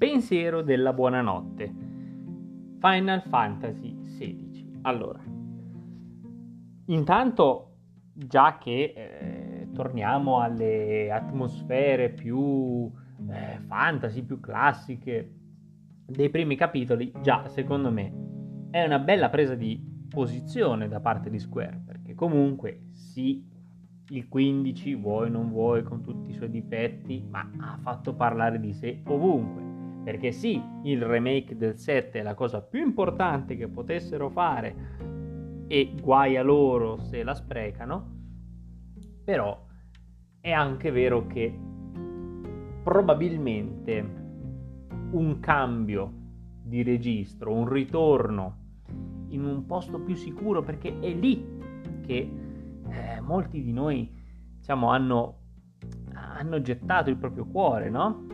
pensiero della buonanotte. Final Fantasy XVI. Allora, intanto, già che eh, torniamo alle atmosfere più eh, fantasy, più classiche dei primi capitoli, già secondo me è una bella presa di posizione da parte di Square, perché comunque sì, il 15 vuoi non vuoi con tutti i suoi difetti, ma ha fatto parlare di sé ovunque. Perché sì, il remake del 7 è la cosa più importante che potessero fare e guai a loro se la sprecano, però è anche vero che probabilmente un cambio di registro, un ritorno in un posto più sicuro perché è lì che eh, molti di noi diciamo, hanno, hanno, gettato il proprio cuore no?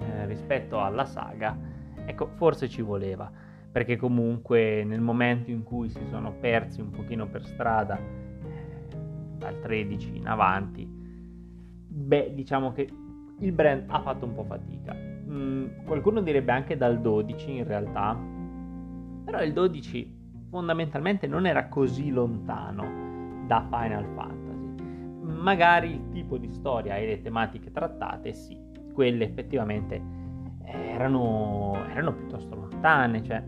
Eh, rispetto alla saga. Ecco, forse ci voleva, perché comunque nel momento in cui si sono persi un pochino per strada, eh, dal 13 in avanti, beh, diciamo che il brand ha fatto un po' fatica. Mm, qualcuno direbbe anche dal 12 in realtà, però il 12 fondamentalmente non era così lontano da Final Fantasy. Magari il tipo di storia e le tematiche trattate, sì, quelle effettivamente erano, erano piuttosto lontane, cioè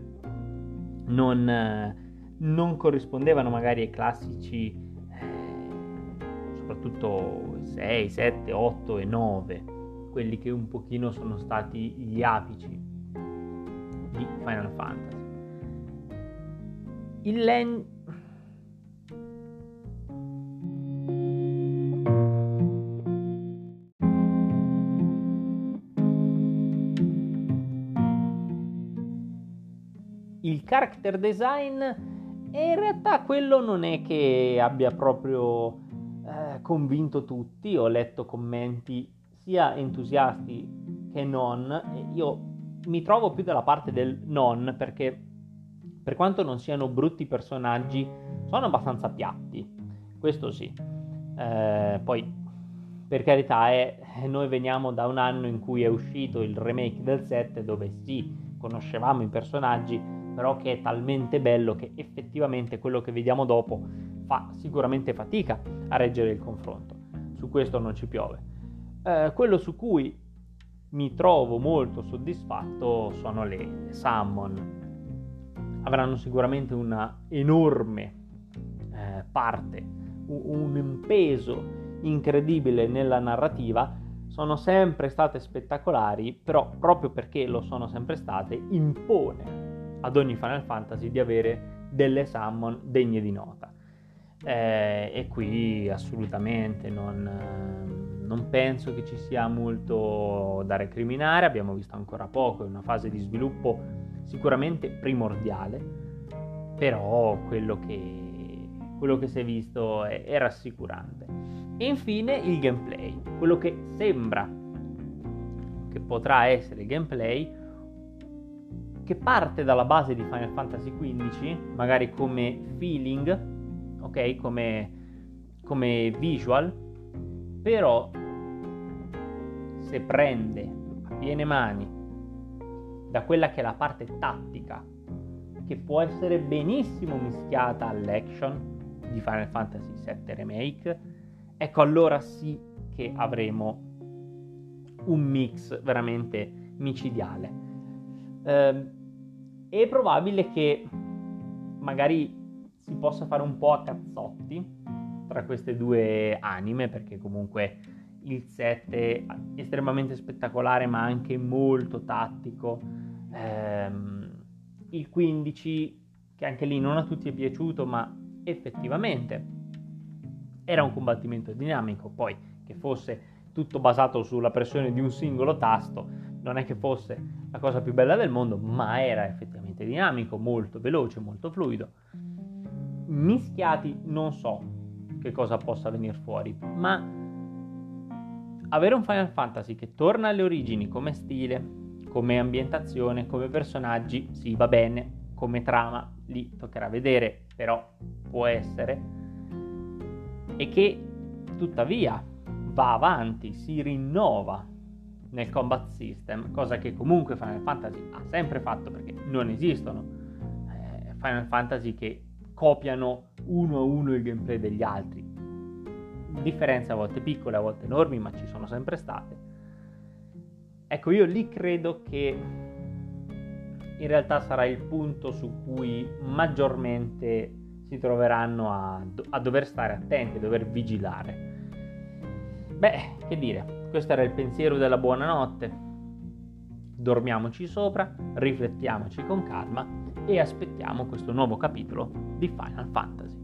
non, non, corrispondevano magari ai classici, eh, soprattutto 6, 7, 8 e 9, quelli che un pochino sono stati gli apici di Final Fantasy. Il Len... character design e in realtà quello non è che abbia proprio eh, convinto tutti, ho letto commenti sia entusiasti che non, io mi trovo più dalla parte del non perché per quanto non siano brutti personaggi, sono abbastanza piatti. Questo sì. Eh, poi, per carità, è, noi veniamo da un anno in cui è uscito il remake del 7, dove sì, conoscevamo i personaggi, però che è talmente bello che effettivamente quello che vediamo dopo fa sicuramente fatica a reggere il confronto. Su questo non ci piove. Eh, quello su cui mi trovo molto soddisfatto sono le, summon avranno sicuramente una enorme eh, parte, un, un peso incredibile nella narrativa, sono sempre state spettacolari, però proprio perché lo sono sempre state, impone ad ogni Final Fantasy di avere delle summon degne di nota. Eh, e qui assolutamente non, eh, non, penso che ci sia molto da recriminare, abbiamo visto ancora poco, è una fase di sviluppo sicuramente primordiale, però quello che, quello che si è visto è, è rassicurante. E infine il gameplay, quello che sembra che potrà essere il gameplay che parte dalla base di Final Fantasy XV, magari come feeling, ok, come, come visual, però se prende a piene mani da quella che è la parte tattica, che può essere benissimo mischiata all'action di Final Fantasy VII Remake, ecco allora sì che avremo un mix veramente micidiale. Eh, è probabile che magari si possa fare un po' a cazzotti tra queste due anime, perché comunque il 7 è estremamente spettacolare ma anche molto tattico. Ehm, il 15 che anche lì non a tutti è piaciuto ma effettivamente era un combattimento dinamico. Poi che fosse tutto basato sulla pressione di un singolo tasto non è che fosse la cosa più bella del mondo ma era effettivamente dinamico molto veloce molto fluido. Mischiati non so che cosa possa venire fuori ma avere un Final Fantasy che torna alle origini come stile come ambientazione, come personaggi, sì va bene, come trama lì toccherà vedere, però può essere, e che tuttavia va avanti, si rinnova nel combat system, cosa che comunque Final Fantasy ha sempre fatto perché non esistono eh, Final Fantasy che copiano uno a uno il gameplay degli altri. Differenze a volte piccole, a volte enormi, ma ci sono sempre state. Ecco, io lì credo che in realtà sarà il punto su cui maggiormente si troveranno a, a dover stare attenti, a dover vigilare. Beh, che dire, questo era il pensiero della buonanotte. Dormiamoci sopra, riflettiamoci con calma e aspettiamo questo nuovo capitolo di Final Fantasy.